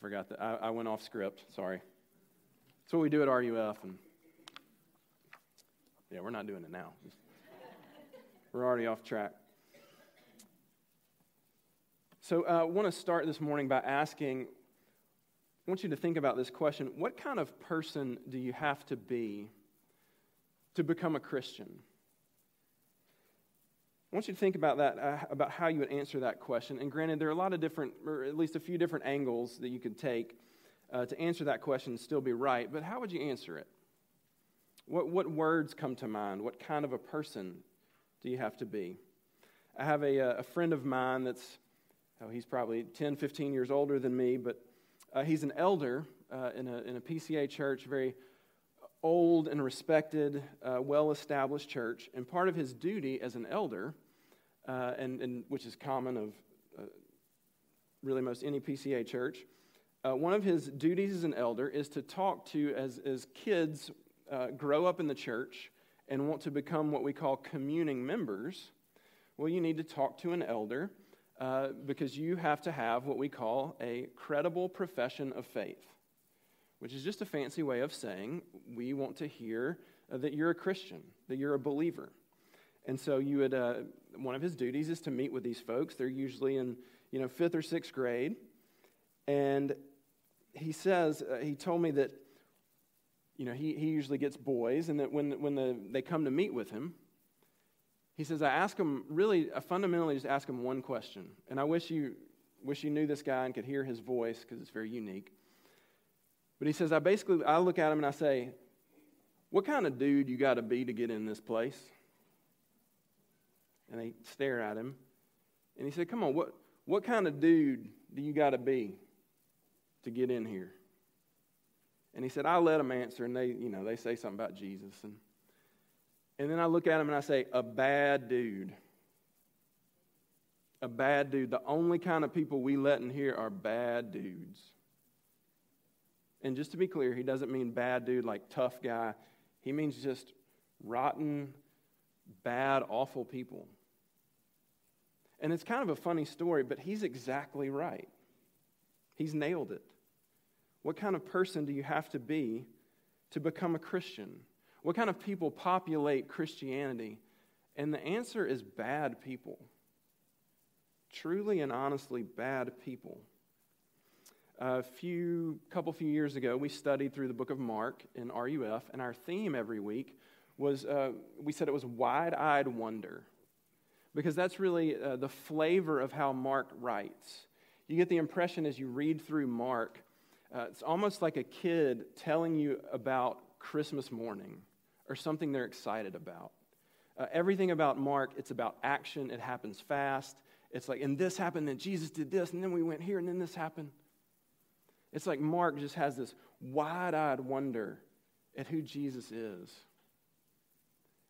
forgot that. I, I went off script. Sorry. That's what we do at RUF. And yeah, we're not doing it now. We're already off track. So uh, I want to start this morning by asking I want you to think about this question What kind of person do you have to be to become a Christian? I want you to think about that, uh, about how you would answer that question. And granted, there are a lot of different, or at least a few different angles that you could take uh, to answer that question and still be right. But how would you answer it? What, what words come to mind? What kind of a person do you have to be? I have a, uh, a friend of mine that's, oh, he's probably 10, 15 years older than me, but uh, he's an elder uh, in, a, in a PCA church, very old and respected, uh, well established church. And part of his duty as an elder, uh, and, and, which is common of uh, really most any PCA church, uh, one of his duties as an elder is to talk to, as, as kids uh, grow up in the church and want to become what we call communing members, well, you need to talk to an elder. Uh, because you have to have what we call a credible profession of faith which is just a fancy way of saying we want to hear uh, that you're a Christian, that you're a believer. And so you would, one of his duties is to meet with these folks. They're usually in, you know, fifth or sixth grade. And he says, uh, he told me that, you know, he, he usually gets boys, and that when, when the, they come to meet with him, he says, I ask them, really, I fundamentally just ask them one question. And I wish you, wish you knew this guy and could hear his voice because it's very unique. But he says, I basically, I look at him and I say, what kind of dude you got to be to get in this place? And they stare at him. And he said, come on, what, what kind of dude do you got to be to get in here? And he said, I let them answer, and they, you know, they say something about Jesus. And, and then I look at him and I say, a bad dude. A bad dude. The only kind of people we let in here are bad dudes. And just to be clear, he doesn't mean bad dude like tough guy. He means just rotten, bad, awful people. And it's kind of a funny story, but he's exactly right. He's nailed it. What kind of person do you have to be to become a Christian? What kind of people populate Christianity? And the answer is bad people. Truly and honestly, bad people. A few couple few years ago, we studied through the book of Mark in RUF, and our theme every week was uh, we said it was wide-eyed wonder, because that's really uh, the flavor of how Mark writes. You get the impression as you read through Mark, uh, it's almost like a kid telling you about Christmas morning or something they're excited about. Uh, everything about Mark, it's about action. It happens fast. It's like, and this happened, and Jesus did this, and then we went here, and then this happened. It's like Mark just has this wide eyed wonder at who Jesus is.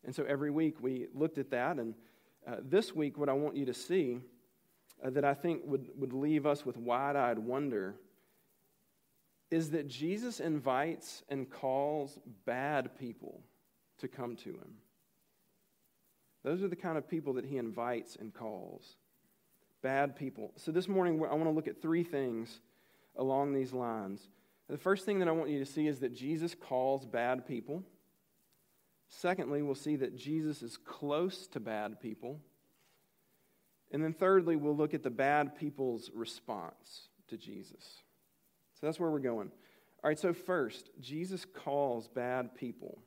And so every week we looked at that. And uh, this week, what I want you to see uh, that I think would, would leave us with wide eyed wonder is that Jesus invites and calls bad people to come to him. Those are the kind of people that he invites and calls. Bad people. So this morning, I want to look at three things along these lines. The first thing that I want you to see is that Jesus calls bad people. Secondly, we'll see that Jesus is close to bad people. And then thirdly, we'll look at the bad people's response to Jesus. So that's where we're going. All right, so first, Jesus calls bad people.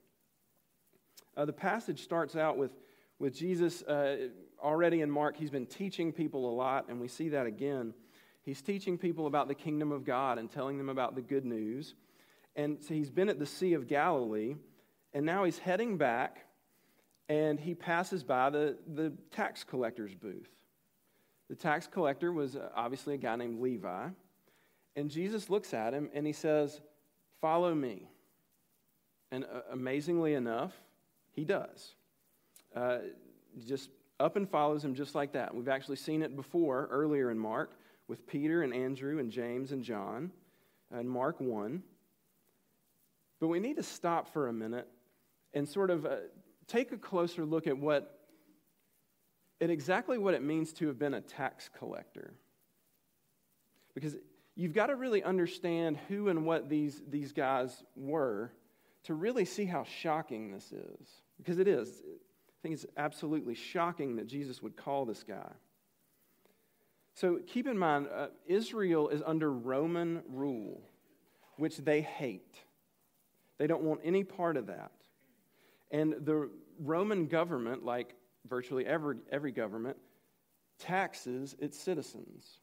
Uh, the passage starts out with, with Jesus uh, already in Mark. He's been teaching people a lot, and we see that again. He's teaching people about the kingdom of God and telling them about the good news. And so he's been at the Sea of Galilee, and now he's heading back, and he passes by the, the tax collector's booth. The tax collector was uh, obviously a guy named Levi. And Jesus looks at him and he says, Follow me. And uh, amazingly enough, he does. Uh, just up and follows him just like that. We've actually seen it before earlier in Mark with Peter and Andrew and James and John in Mark 1. But we need to stop for a minute and sort of uh, take a closer look at what at exactly what it means to have been a tax collector. Because you've got to really understand who and what these, these guys were to really see how shocking this is. Because it is. I think it's absolutely shocking that Jesus would call this guy. So keep in mind, uh, Israel is under Roman rule, which they hate. They don't want any part of that. And the Roman government, like virtually every, every government, taxes its citizens.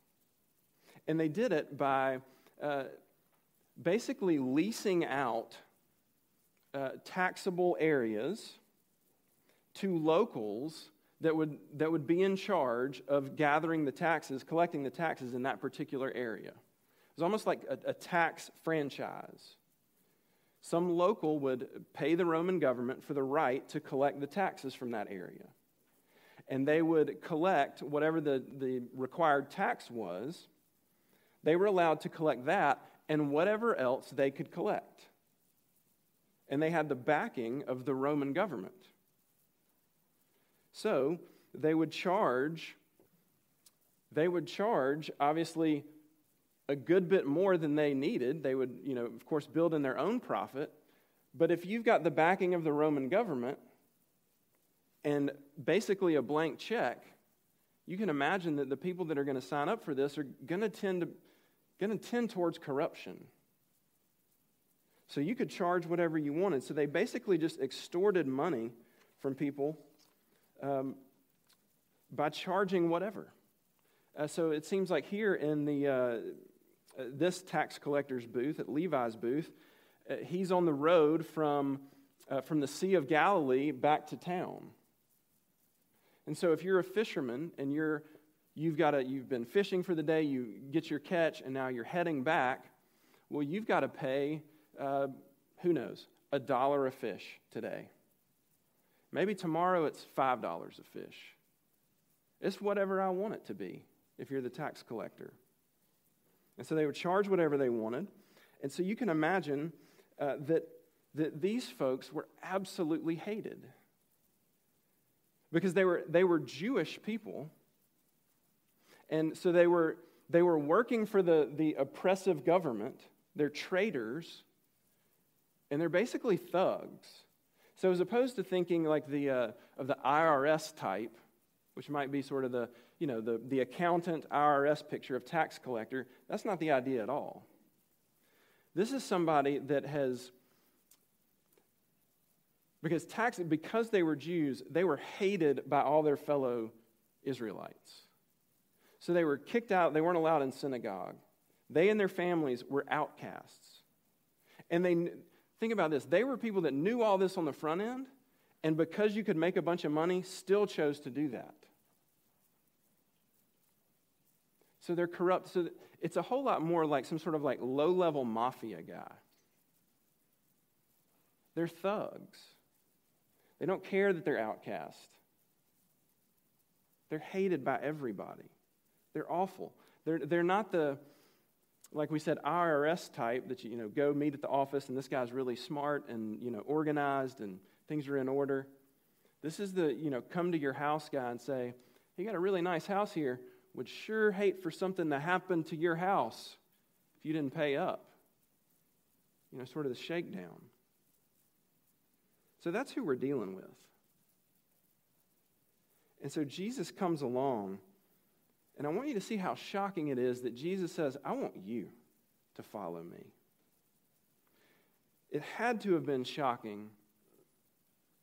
And they did it by uh, basically leasing out uh, taxable areas to locals that would, that would be in charge of gathering the taxes, collecting the taxes in that particular area. It was almost like a, a tax franchise. Some local would pay the Roman government for the right to collect the taxes from that area. And they would collect whatever the, the required tax was. They were allowed to collect that and whatever else they could collect. And they had the backing of the Roman government. So they would charge, they would charge, obviously, a good bit more than they needed. They would, you know, of course, build in their own profit. But if you've got the backing of the Roman government and basically a blank check, you can imagine that the people that are going to sign up for this are going to tend to going to tend towards corruption. So you could charge whatever you wanted. So they basically just extorted money from people um, by charging whatever. Uh, so it seems like here in the uh, this tax collector's booth, at Levi's booth, uh, he's on the road from, uh, from the Sea of Galilee back to town. And so if you're a fisherman and you're, you've, got a, you've been fishing for the day, you get your catch, and now you're heading back, well, you've got to pay, uh, who knows, a dollar a fish today. Maybe tomorrow it's $5 a fish. It's whatever I want it to be if you're the tax collector. And so they would charge whatever they wanted. And so you can imagine uh, that, that these folks were absolutely hated because they were, they were Jewish people. And so they were, they were working for the, the oppressive government. They're traitors. And they're basically thugs. So, as opposed to thinking like the, uh, of the IRS type, which might be sort of the, you know, the, the accountant IRS picture of tax collector, that's not the idea at all. This is somebody that has, because tax, because they were Jews, they were hated by all their fellow Israelites. So they were kicked out, they weren't allowed in synagogue. They and their families were outcasts. And they, Think about this. They were people that knew all this on the front end, and because you could make a bunch of money, still chose to do that. So they're corrupt. So it's a whole lot more like some sort of like low level mafia guy. They're thugs. They don't care that they're outcast. They're hated by everybody. They're awful. They're, they're not the, like we said, IRS type that you, you know go meet at the office and this guy's really smart and you know organized and things are in order. This is the you know come to your house guy and say, "You got a really nice house here. Would sure hate for something to happen to your house if you didn't pay up." You know, sort of the shakedown. So that's who we're dealing with. And so Jesus comes along and I want you to see how shocking it is that Jesus says, I want you to follow me. It had to have been shocking,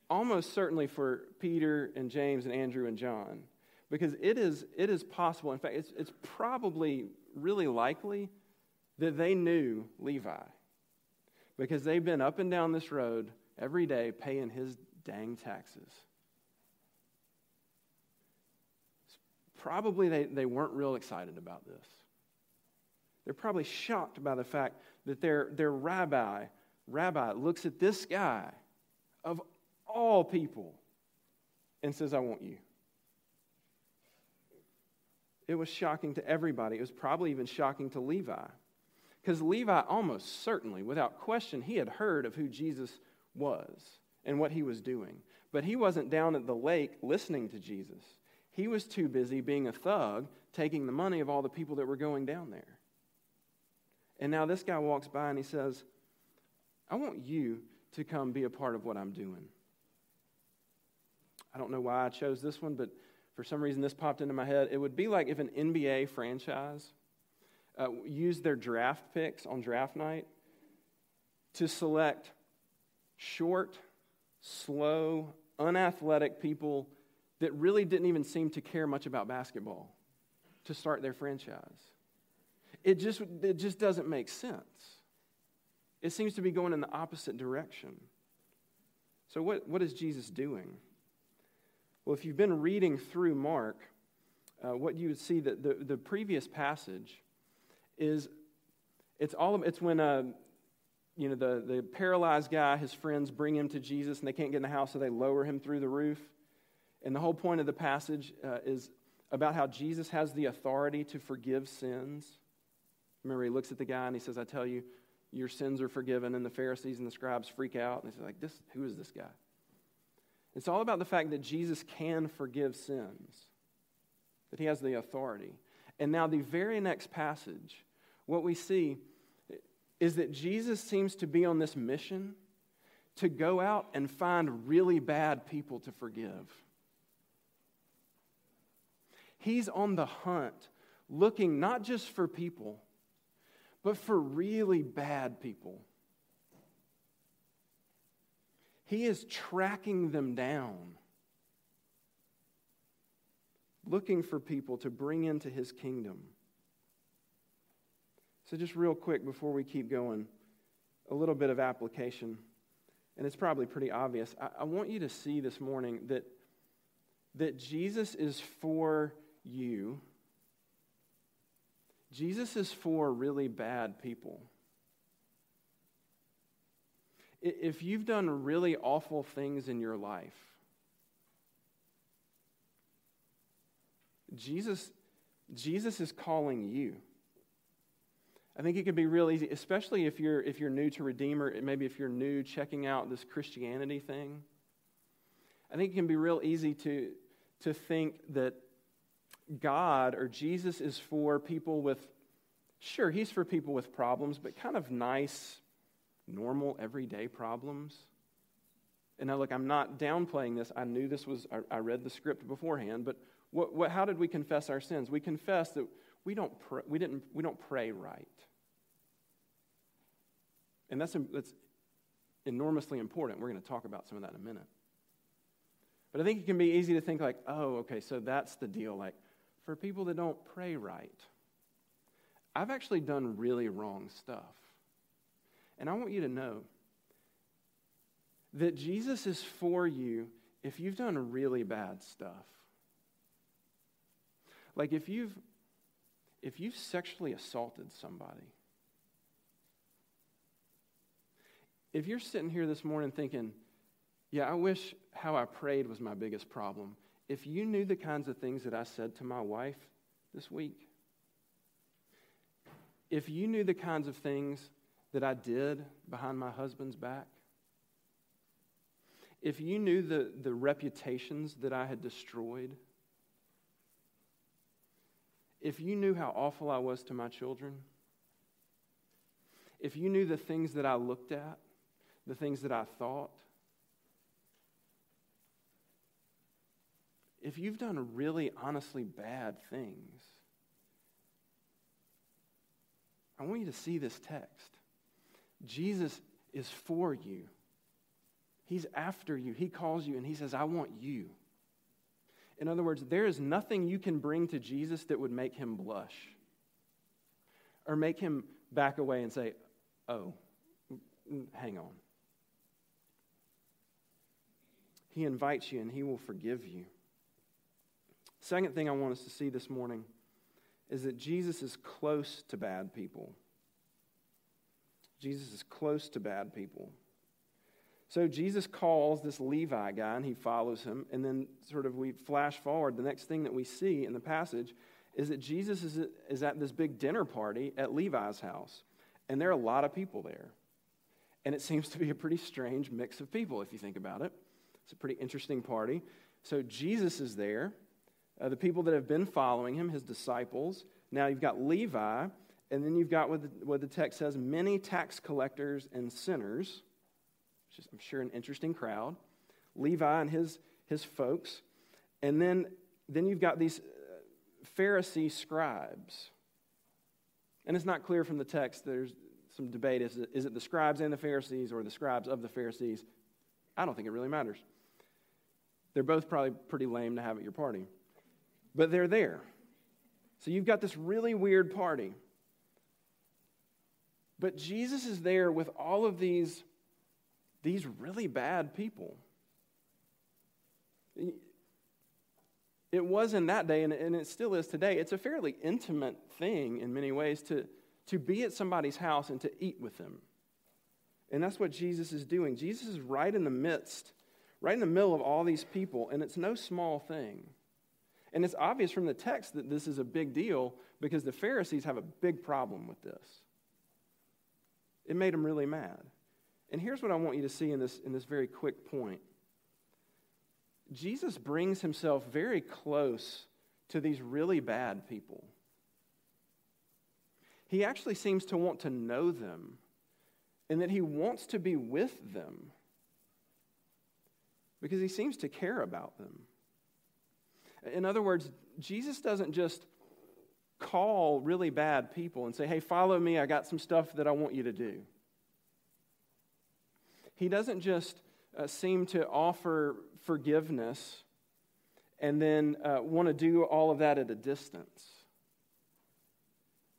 almost certainly for Peter and James and Andrew and John, because it is, it is possible. In fact, it's, it's probably really likely that they knew Levi because they've been up and down this road every day paying his dang taxes. probably they, they weren't real excited about this. They're probably shocked by the fact that their, their rabbi, rabbi looks at this guy of all people and says, I want you. It was shocking to everybody. It was probably even shocking to Levi. Because Levi, almost certainly, without question, he had heard of who Jesus was and what he was doing. But he wasn't down at the lake listening to Jesus. He was too busy being a thug, taking the money of all the people that were going down there. And now this guy walks by and he says, I want you to come be a part of what I'm doing. I don't know why I chose this one, but for some reason this popped into my head. It would be like if an NBA franchise uh, used their draft picks on draft night to select short, slow, unathletic people that really didn't even seem to care much about basketball to start their franchise. It just, it just doesn't make sense. It seems to be going in the opposite direction. So, what, what is Jesus doing? Well, if you've been reading through Mark, uh, what you would see that the, the previous passage is it's all it's when uh, you know the, the paralyzed guy his friends bring him to jesus and they can't get in the house so they lower him through the roof. And the whole point of the passage uh, is about how jesus has the authority to forgive sins. Remember he looks at the guy and he says i tell you your sins are forgiven. And the pharisees and the scribes freak out and they say like this who is this guy it's all about the fact that jesus can forgive sins that he has the authority and now the very next passage what we see is that Jesus seems to be on this mission to go out and find really bad people to forgive. He's on the hunt, looking not just for people, but for really bad people. He is tracking them down, looking for people to bring into his kingdom. So, just real quick before we keep going, a little bit of application. And it's probably pretty obvious. I, I want you to see this morning that, that Jesus is for you. Jesus is for really bad people. If you've done really awful things in your life, Jesus, Jesus is calling you. I think it can be real easy, especially if you're, if you're new to Redeemer, maybe if you're new checking out this Christianity thing. I think it can be real easy to, to think that God or Jesus is for people with, sure, he's for people with problems, but kind of nice, normal, everyday problems. And now, look, I'm not downplaying this. I knew this was, I, I read the script beforehand, but what, what, how did we confess our sins? We confess that we don't, pray, we, didn't, we don't pray right. And that's, that's enormously important. We're going to talk about some of that in a minute. But I think it can be easy to think, like, oh, okay, so that's the deal. Like, for people that don't pray right, I've actually done really wrong stuff. And I want you to know that Jesus is for you if you've done really bad stuff. Like if you've if you've sexually assaulted somebody, if you're sitting here this morning thinking, yeah, I wish how I prayed was my biggest problem, if you knew the kinds of things that I said to my wife this week, if you knew the kinds of things that I did behind my husband's back, if you knew the, the reputations that I had destroyed, if you knew how awful I was to my children, if you knew the things that I looked at, the things that I thought. If you've done really honestly bad things, I want you to see this text. Jesus is for you. He's after you. He calls you and he says, I want you. In other words, there is nothing you can bring to Jesus that would make him blush or make him back away and say, Oh, hang on. He invites you and He will forgive you. Second thing I want us to see this morning is that Jesus is close to bad people. Jesus is close to bad people. So Jesus calls this Levi guy and he follows him. And then, sort of, we flash forward. The next thing that we see in the passage is that Jesus is, at this big dinner party at Levi's house. And there are a lot of people there. And it seems to be a pretty strange mix of people if you think about it. It's a pretty interesting party. So Jesus is there, uh, the people that have been following him, his disciples. Now you've got Levi, And then you've got what the, what the text says many tax collectors and sinners, which is, I'm sure, an interesting crowd. Levi and his, his folks. And then, then you've got these uh, Pharisee scribes. And it's not clear from the text, there's some debate. Is it, is it the scribes and the Pharisees or the scribes of the Pharisees? I don't think it really matters. They're both probably pretty lame to have at your party. But they're there. So you've got this really weird party. But Jesus is there with all of these, these really bad people. It was in that day, and it still is today. It's a fairly intimate thing in many ways to, to be at somebody's house and to eat with them. And that's what Jesus is doing. Jesus is right in the midst, right in the middle of all these people, and it's no small thing. And it's obvious from the text that this is a big deal because the Pharisees have a big problem with this. It made him really mad. And here's what I want you to see in this, in this very quick point Jesus brings himself very close to these really bad people. He actually seems to want to know them and that he wants to be with them because he seems to care about them. In other words, Jesus doesn't just call really bad people and say, hey, follow me, I got some stuff that I want you to do. He doesn't just uh, seem to offer forgiveness and then uh, want to do all of that at a distance.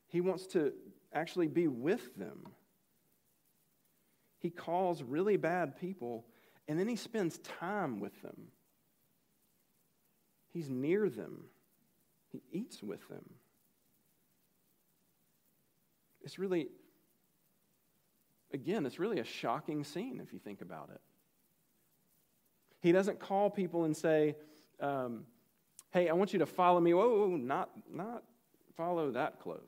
He wants to actually be with them. He calls really bad people and then he spends time with them. He's near them, he eats with them. It's really, again, it's really a shocking scene if you think about it. He doesn't call people and say, um, hey, I want you to follow me. Whoa, not, not follow that close.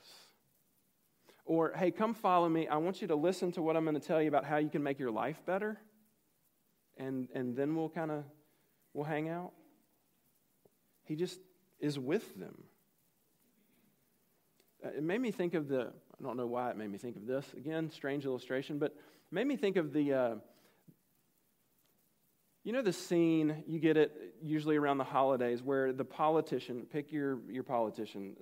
Or, hey, come follow me. I want you to listen to what I'm going to tell you about how you can make your life better. And, and then we'll kind of, we'll hang out. He just is with them. Uh, it made me think of the, I don't know why it made me think of this. Again, strange illustration, but made me think of the, uh, you know the scene, you get it usually around the holidays, where the politician, pick your, your politician,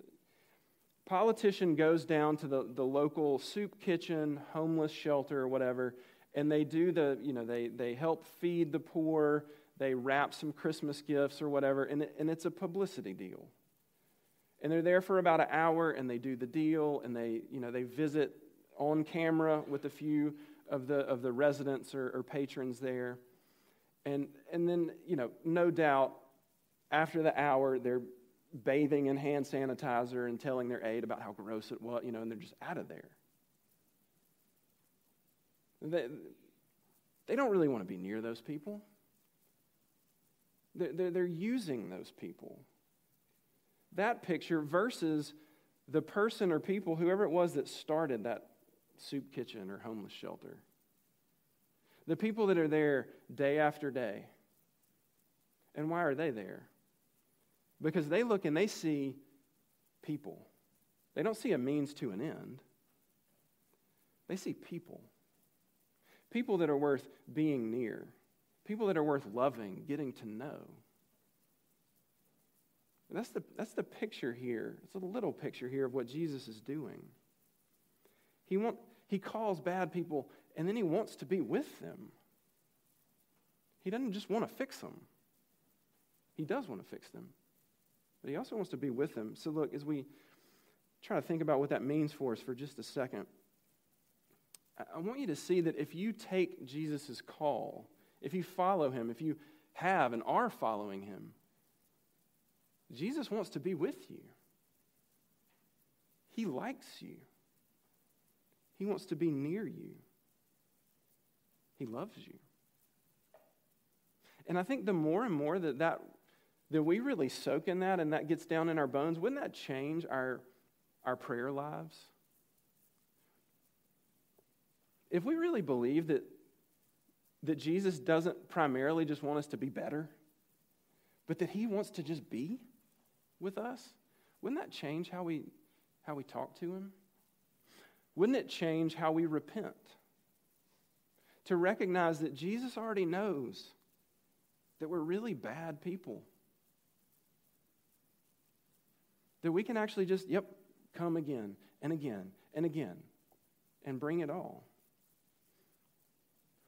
politician goes down to the, the local soup kitchen, homeless shelter, or whatever, and they do the, you know, they, they help feed the poor, they wrap some Christmas gifts or whatever, and, it, and it's a publicity deal. And they're there for about an hour, and they do the deal, and they, you know, they visit on camera with a few of the, of the residents or, or patrons there. And, and then, you know, no doubt, after the hour, they're bathing in hand sanitizer and telling their aide about how gross it was, you know, and they're just out of there. They, they don't really want to be near those people. They're, they're, they're using those people. That picture versus the person or people, whoever it was that started that soup kitchen or homeless shelter. The people that are there day after day. And why are they there? Because they look and they see people. They don't see a means to an end, they see people. People that are worth being near, people that are worth loving, getting to know. That's the, that's the picture here. It's a little picture here of what Jesus is doing. He, want, he calls bad people, and then he wants to be with them. He doesn't just want to fix them, he does want to fix them. But he also wants to be with them. So, look, as we try to think about what that means for us for just a second, I want you to see that if you take Jesus' call, if you follow him, if you have and are following him, Jesus wants to be with you. He likes you. He wants to be near you. He loves you. And I think the more and more that, that, that we really soak in that and that gets down in our bones, wouldn't that change our, our prayer lives? If we really believe that, that Jesus doesn't primarily just want us to be better, but that he wants to just be, with us, wouldn't that change how we, how we talk to him? Wouldn't it change how we repent? To recognize that Jesus already knows that we're really bad people. That we can actually just, yep, come again and again and again and bring it all.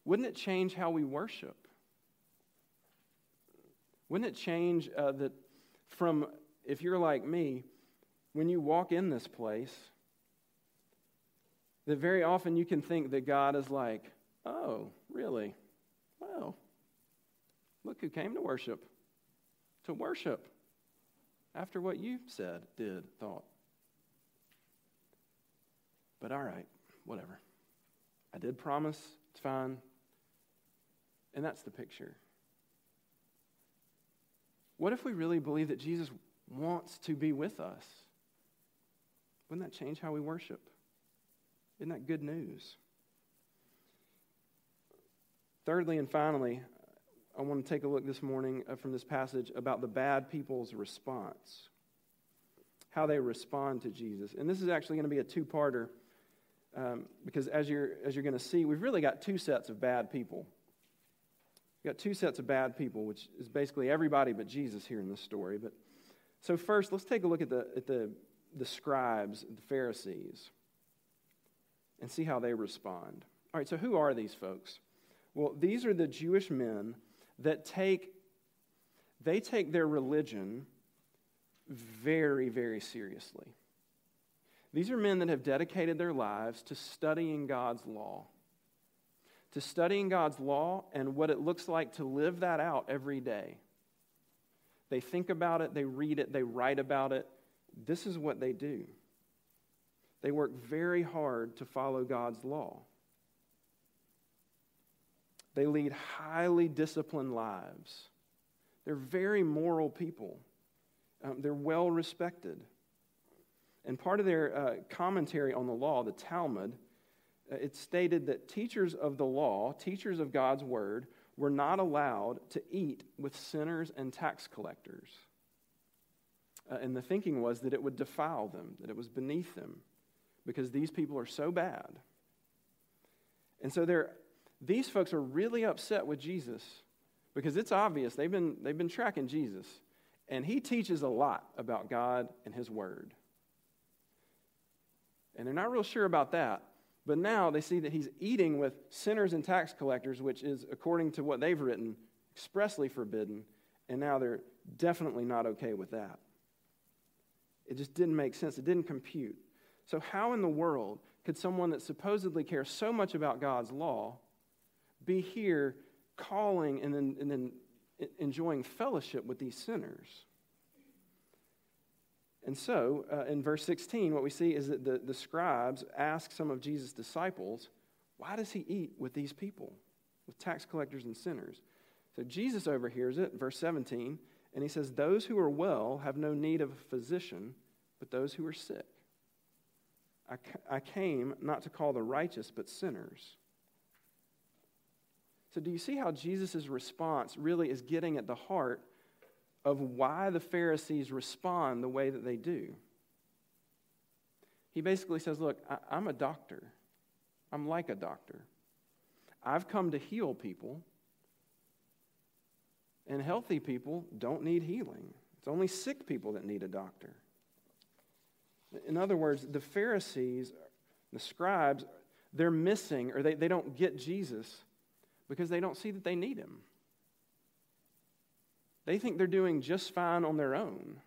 Wouldn't it change how we worship? Wouldn't it change uh, that from, if you're like me, when you walk in this place, that very often you can think that God is like, oh, really? Well, look who came to worship. To worship after what you said, did, thought. But all right, whatever. I did promise, it's fine. And that's the picture. What if we really believe that Jesus wants to be with us? Wouldn't that change how we worship? Isn't that good news? Thirdly and finally, I want to take a look this morning uh, from this passage about the bad people's response, how they respond to Jesus. And this is actually going to be a two parter um, because as you're, as you're going to see, we've really got two sets of bad people. We've got two sets of bad people, which is basically everybody but Jesus here in this story. But so first, let's take a look at the, at the, the scribes, the Pharisees and see how they respond. All right, so who are these folks? Well, these are the Jewish men that take they take their religion very, very seriously. These are men that have dedicated their lives to studying God's law, to studying God's law and what it looks like to live that out every day. They think about it, they read it, they write about it. This is what they do. They work very hard to follow God's law. They lead highly disciplined lives. They're very moral people. Um, they're well respected. And part of their uh, commentary on the law, the Talmud, uh, it stated that teachers of the law, teachers of God's word, were not allowed to eat with sinners and tax collectors. Uh, and the thinking was that it would defile them, that it was beneath them because these people are so bad. And so they're, these folks are really upset with Jesus because it's obvious they've been, they've been tracking Jesus. And he teaches a lot about God and his word. And they're not real sure about that. But now they see that he's eating with sinners and tax collectors, which is, according to what they've written, expressly forbidden. And now they're definitely not okay with that. It just didn't make sense. It didn't compute. So, how in the world could someone that supposedly cares so much about God's law be here calling and then, and then enjoying fellowship with these sinners? And so, uh, in verse 16, what we see is that the, the scribes ask some of Jesus' disciples, Why does he eat with these people, with tax collectors and sinners? So, Jesus overhears it, verse 17, and he says, Those who are well have no need of a physician, but those who are sick. I came not to call the righteous, but sinners. So, do you see how Jesus' response really is getting at the heart of why the Pharisees respond the way that they do? He basically says, Look, I, am a doctor. I'm like a doctor. I've come to heal people, and healthy people don't need healing. It's only sick people that need a doctor. In other words, the Pharisees, the scribes, they're missing or they, they don't get Jesus because they don't see that they need him. They think they're doing just fine on their own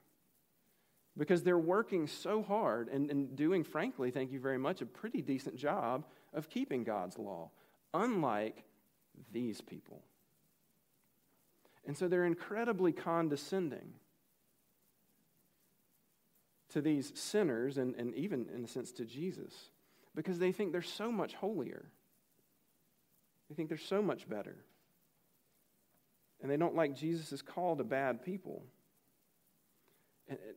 because they're working so hard and, and doing, frankly, thank you very much, a pretty decent job of keeping God's law, unlike these people. And so they're incredibly condescending to these sinners and, and even, in a sense, to Jesus because they think they're so much holier. They think they're so much better. And they don't like Jesus' call to bad people. And it,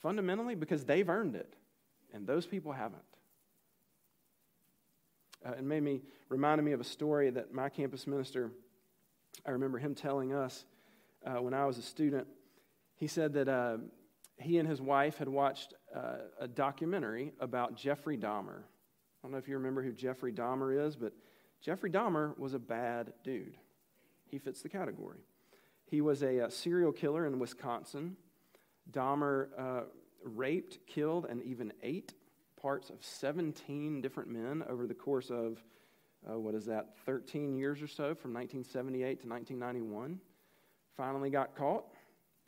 fundamentally, because they've earned it, and those people haven't. Uh, it made me, reminded me of a story that my campus minister, I remember him telling us uh, when I was a student. He said that uh, he and his wife had watched uh, a documentary about Jeffrey Dahmer. I don't know if you remember who Jeffrey Dahmer is, but Jeffrey Dahmer was a bad dude. He fits the category. He was a, a serial killer in Wisconsin. Dahmer uh, raped, killed, and even ate parts of 17 different men over the course of, uh, what is that, 13 years or so, from 1978 to 1991. Finally got caught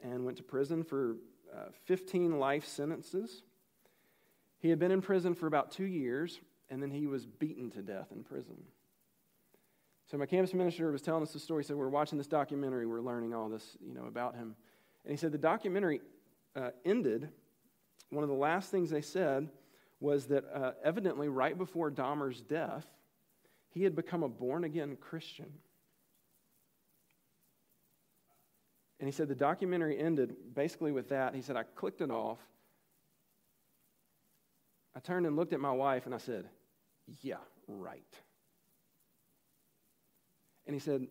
and went to prison for uh, 15 life sentences. He had been in prison for about two years, and then he was beaten to death in prison. So my campus minister was telling us the story. He said, We're watching this documentary, we're learning all this, you know, about him. And he said the documentary uh, ended. One of the last things they said was that uh, evidently, right before Dahmer's death, he had become a born again Christian. And he said the documentary ended basically with that. He said, I clicked it off. I turned and looked at my wife and I said, Yeah, right. And he said,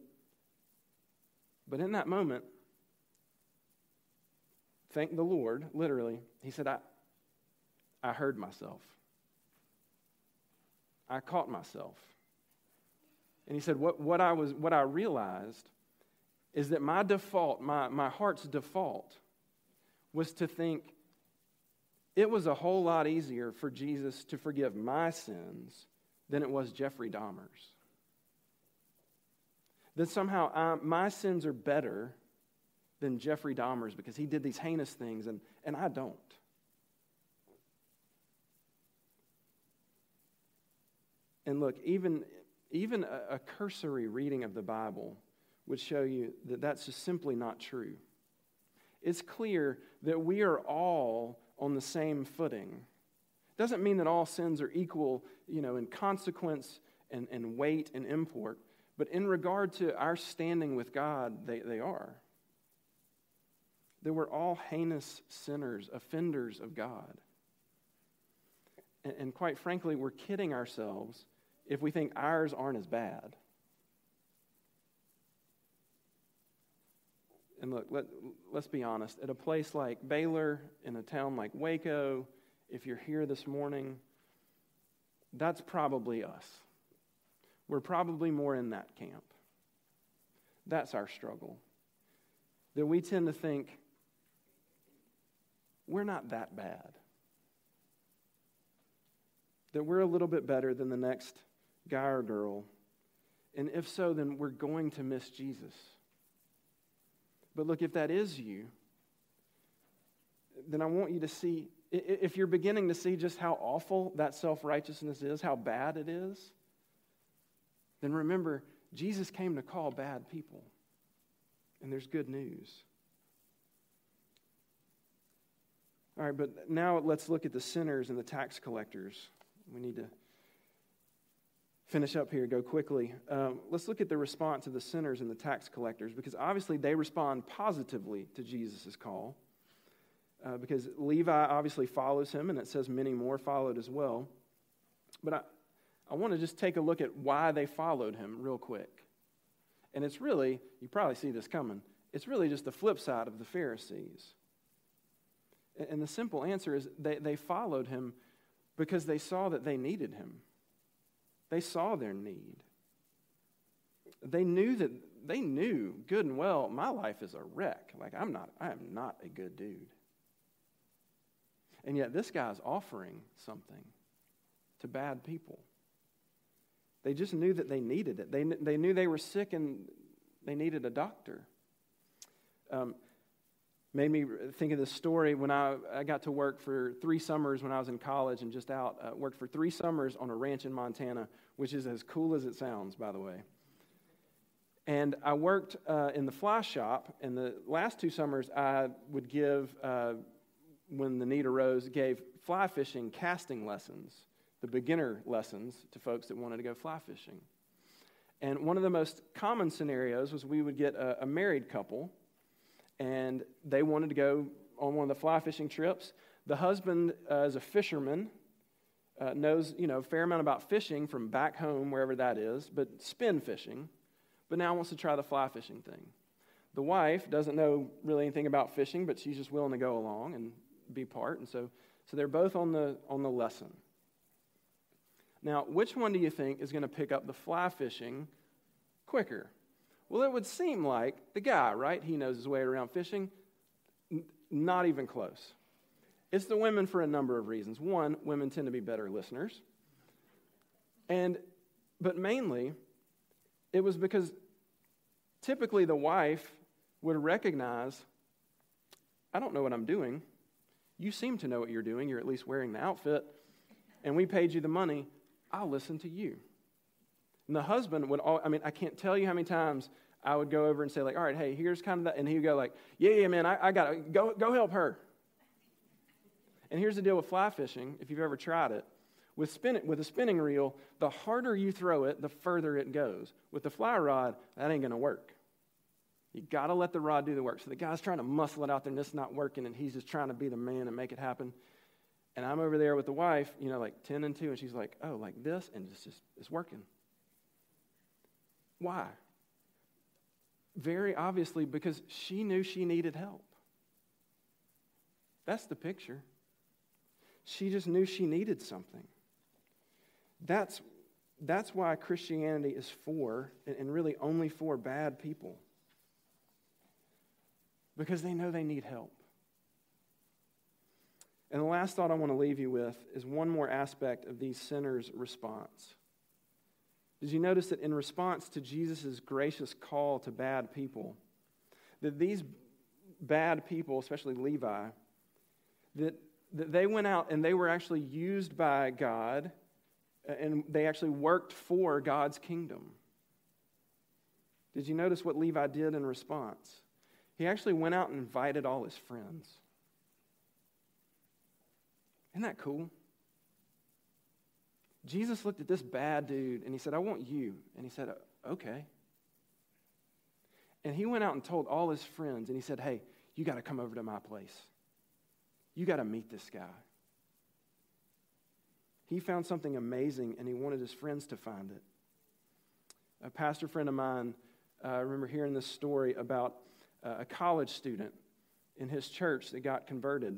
But in that moment, thank the Lord, literally, he said, I, I heard myself. I caught myself. And he said, What, what, I, was, what I realized is that my default, my, my heart's default, was to think it was a whole lot easier for Jesus to forgive my sins than it was Jeffrey Dahmer's. That somehow I, my sins are better than Jeffrey Dahmer's because he did these heinous things and, and I don't. And look, even, even a, a cursory reading of the Bible would show you that that's just simply not true. It's clear that we are all on the same footing. Doesn't mean that all sins are equal, you know, in consequence and, and weight and import, but in regard to our standing with God, they, they are. That we're all heinous sinners, offenders of God. And, and quite frankly, we're kidding ourselves if we think ours aren't as bad. and look, let, let's be honest. At a place like Baylor, in a town like Waco, if you're here this morning, that's probably us. We're probably more in that camp. That's our struggle. That we tend to think we're not that bad. That we're a little bit better than the next guy or girl. And if so, then we're going to miss Jesus. But look, if that is you, then I want you to see, if you're beginning to see just how awful that self righteousness is, how bad it is, then remember, Jesus came to call bad people. And there's good news. All right, but now let's look at the sinners and the tax collectors. We need to finish up here, go quickly. Um, let's look at the response of the sinners and the tax collectors because obviously they respond positively to Jesus' call. Uh, because Levi obviously follows him, and it says many more followed as well. But I, want to just take a look at why they followed him real quick. And it's really, you probably see this coming, it's really just the flip side of the Pharisees. And, and the simple answer is they, they followed him because they saw that they needed him. They saw their need. They knew that they knew good and well my life is a wreck. Like I'm not I am not a good dude. And yet this guy's offering something to bad people. They just knew that they needed it. They, they knew they were sick and they needed a doctor. Um, made me think of this story when I, I got to work for three summers when I was in college and just out. Uh, worked for three summers on a ranch in Montana, which is as cool as it sounds, by the way. And I worked uh, in the fly shop, and the last two summers I would give, uh, when the need arose, gave fly fishing casting lessons, the beginner lessons to folks that wanted to go fly fishing. And one of the most common scenarios was we would get a, a married couple and they wanted to go on one of the fly fishing trips. The husband, uh, is a fisherman, uh, knows you know a fair amount about fishing from back home, wherever that is, but spin fishing, but now wants to try the fly fishing thing. The wife doesn't know really anything about fishing, but she's just willing to go along and be part, and so so they're both on the on the lesson. Now, which one do you think is going to pick up the fly fishing quicker? Well, it would seem like the guy, right? He knows his way around fishing. N- not even close. It's the women for a number of reasons. One, women tend to be better listeners. And but mainly it was because typically the wife would recognize I don't know what I'm doing. You seem to know what you're doing. You're at least wearing the outfit. And we paid you the money. I'll listen to you. And the husband would, all, I mean, I can't tell you how many times I would go over and say, like, all right, hey, here's kind of that. And he would go, like, yeah, yeah, man, I, I got to go, go help her. And here's the deal with fly fishing, if you've ever tried it. With, spin, with a spinning reel, the harder you throw it, the further it goes. With the fly rod, that ain't going to work. You got to let the rod do the work. So the guy's trying to muscle it out there and it's not working, and he's just trying to be the man and make it happen. And I'm over there with the wife, you know, like 10 and 2, and she's like, oh, like this, and it's just, it's working. Why? Very obviously, because she knew she needed help. That's the picture. She just knew she needed something. That's, that's why Christianity is for, and really only for bad people. Because they know they need help. And the last thought I want to leave you with is one more aspect of these sinners' response. Did you notice that in response to Jesus' gracious call to bad people, that these bad people, especially Levi, that, that they went out and they were actually used by God uh, and they actually worked for God's kingdom? Did you notice what Levi did in response? He actually went out and invited all his friends. Isn't that cool? Jesus looked at this bad dude and he said, I want you. And he said, Okay. And he went out and told all his friends and he said, Hey, you got to come over to my place. You got to meet this guy. He found something amazing and he wanted his friends to find it. A pastor friend of mine, uh, I remember hearing this story about uh, a college student in his church that got converted.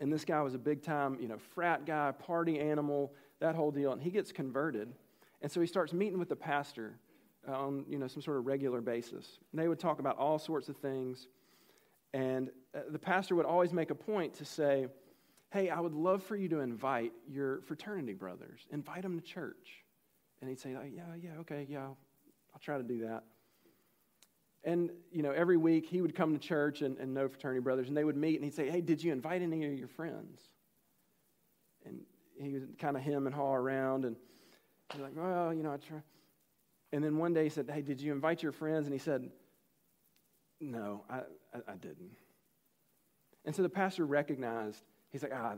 And this guy was a big time, you know, frat guy, party animal, that whole deal. And he gets converted. And so he starts meeting with the pastor on, you know, some sort of regular basis. And they would talk about all sorts of things. And uh, the pastor would always make a point to say, Hey, I would love for you to invite your fraternity brothers, invite them to church. And he'd say, oh, Yeah, yeah, okay, yeah, I'll, I'll try to do that. And, you no, every week he would come to church and, and know fraternity brothers, and they would meet, and he'd say, Hey, did you invite any of your friends? And he would kind of hem and haw around, and he's like, Well, you know, I try. And then one day he said, Hey, did you invite your friends? And he said, No, I, I, I didn't. And so the pastor recognized, he's like, Ah,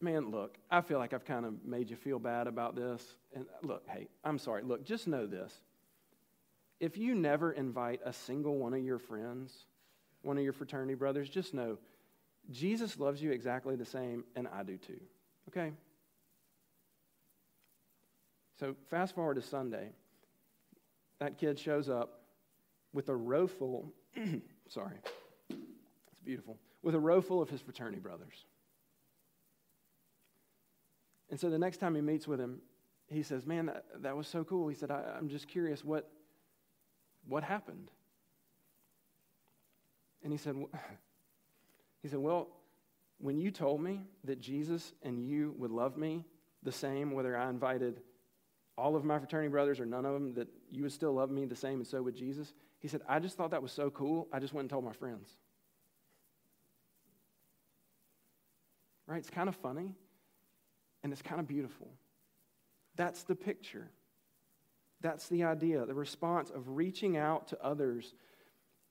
man, look, I feel like I've kind of made you feel bad about this. And look, hey, I'm sorry. Look, just know this if you never invite a single one of your friends, one of your fraternity brothers, just know Jesus loves you exactly the same, and I do too. Okay? So, fast forward to Sunday. That kid shows up with a row full, sorry, it's beautiful, with a row full of his fraternity brothers. And so the next time he meets with him, he says, Man, that, that was so cool. He said, I, am just curious, what, what happened? And he said, he said, Well, when you told me that Jesus and you would love me the same, whether I invited all of my fraternity brothers or none of them, that you would still love me the same, and so would Jesus, he said, I just thought that was so cool. I just went and told my friends. Right? It's kind of funny and it's kind of beautiful. That's the picture. That's the idea, the response of reaching out to others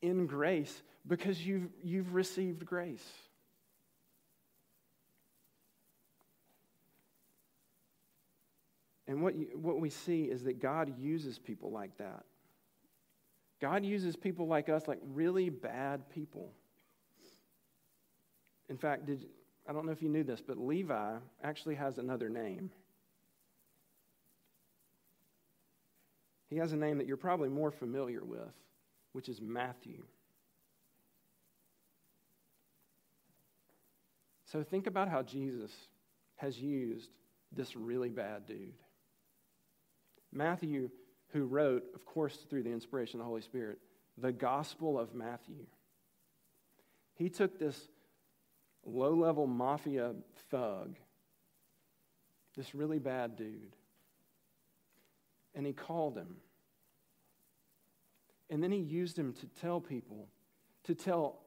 in grace because you've, you've received grace. And what, you, what we see is that God uses people like that. God uses people like us, like really bad people. In fact, did, I don't know if you knew this, but Levi actually has another name. He has a name that you're probably more familiar with, which is Matthew. So think about how Jesus has used this really bad dude. Matthew, who wrote, of course, through the inspiration of the Holy Spirit, the Gospel of Matthew, he took this low level mafia thug, this really bad dude, and he called him. And then he used him to tell people, to tell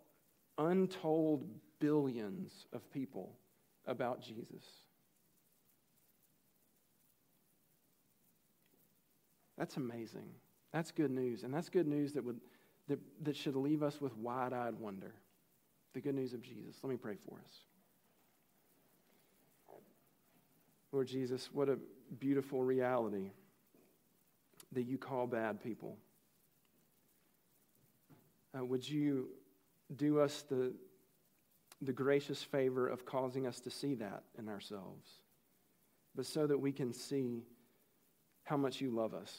untold billions of people about Jesus. That's amazing. That's good news. And that's good news that, would, that, that should leave us with wide eyed wonder. The good news of Jesus. Let me pray for us. Lord Jesus, what a beautiful reality that you call bad people. Uh, would you do us the, the gracious favor of causing us to see that in ourselves, but so that we can see how much you love us?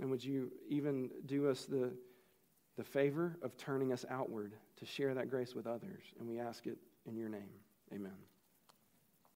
And would you even do us the, the favor of turning us outward to share that grace with others? And we ask it in your name. Amen.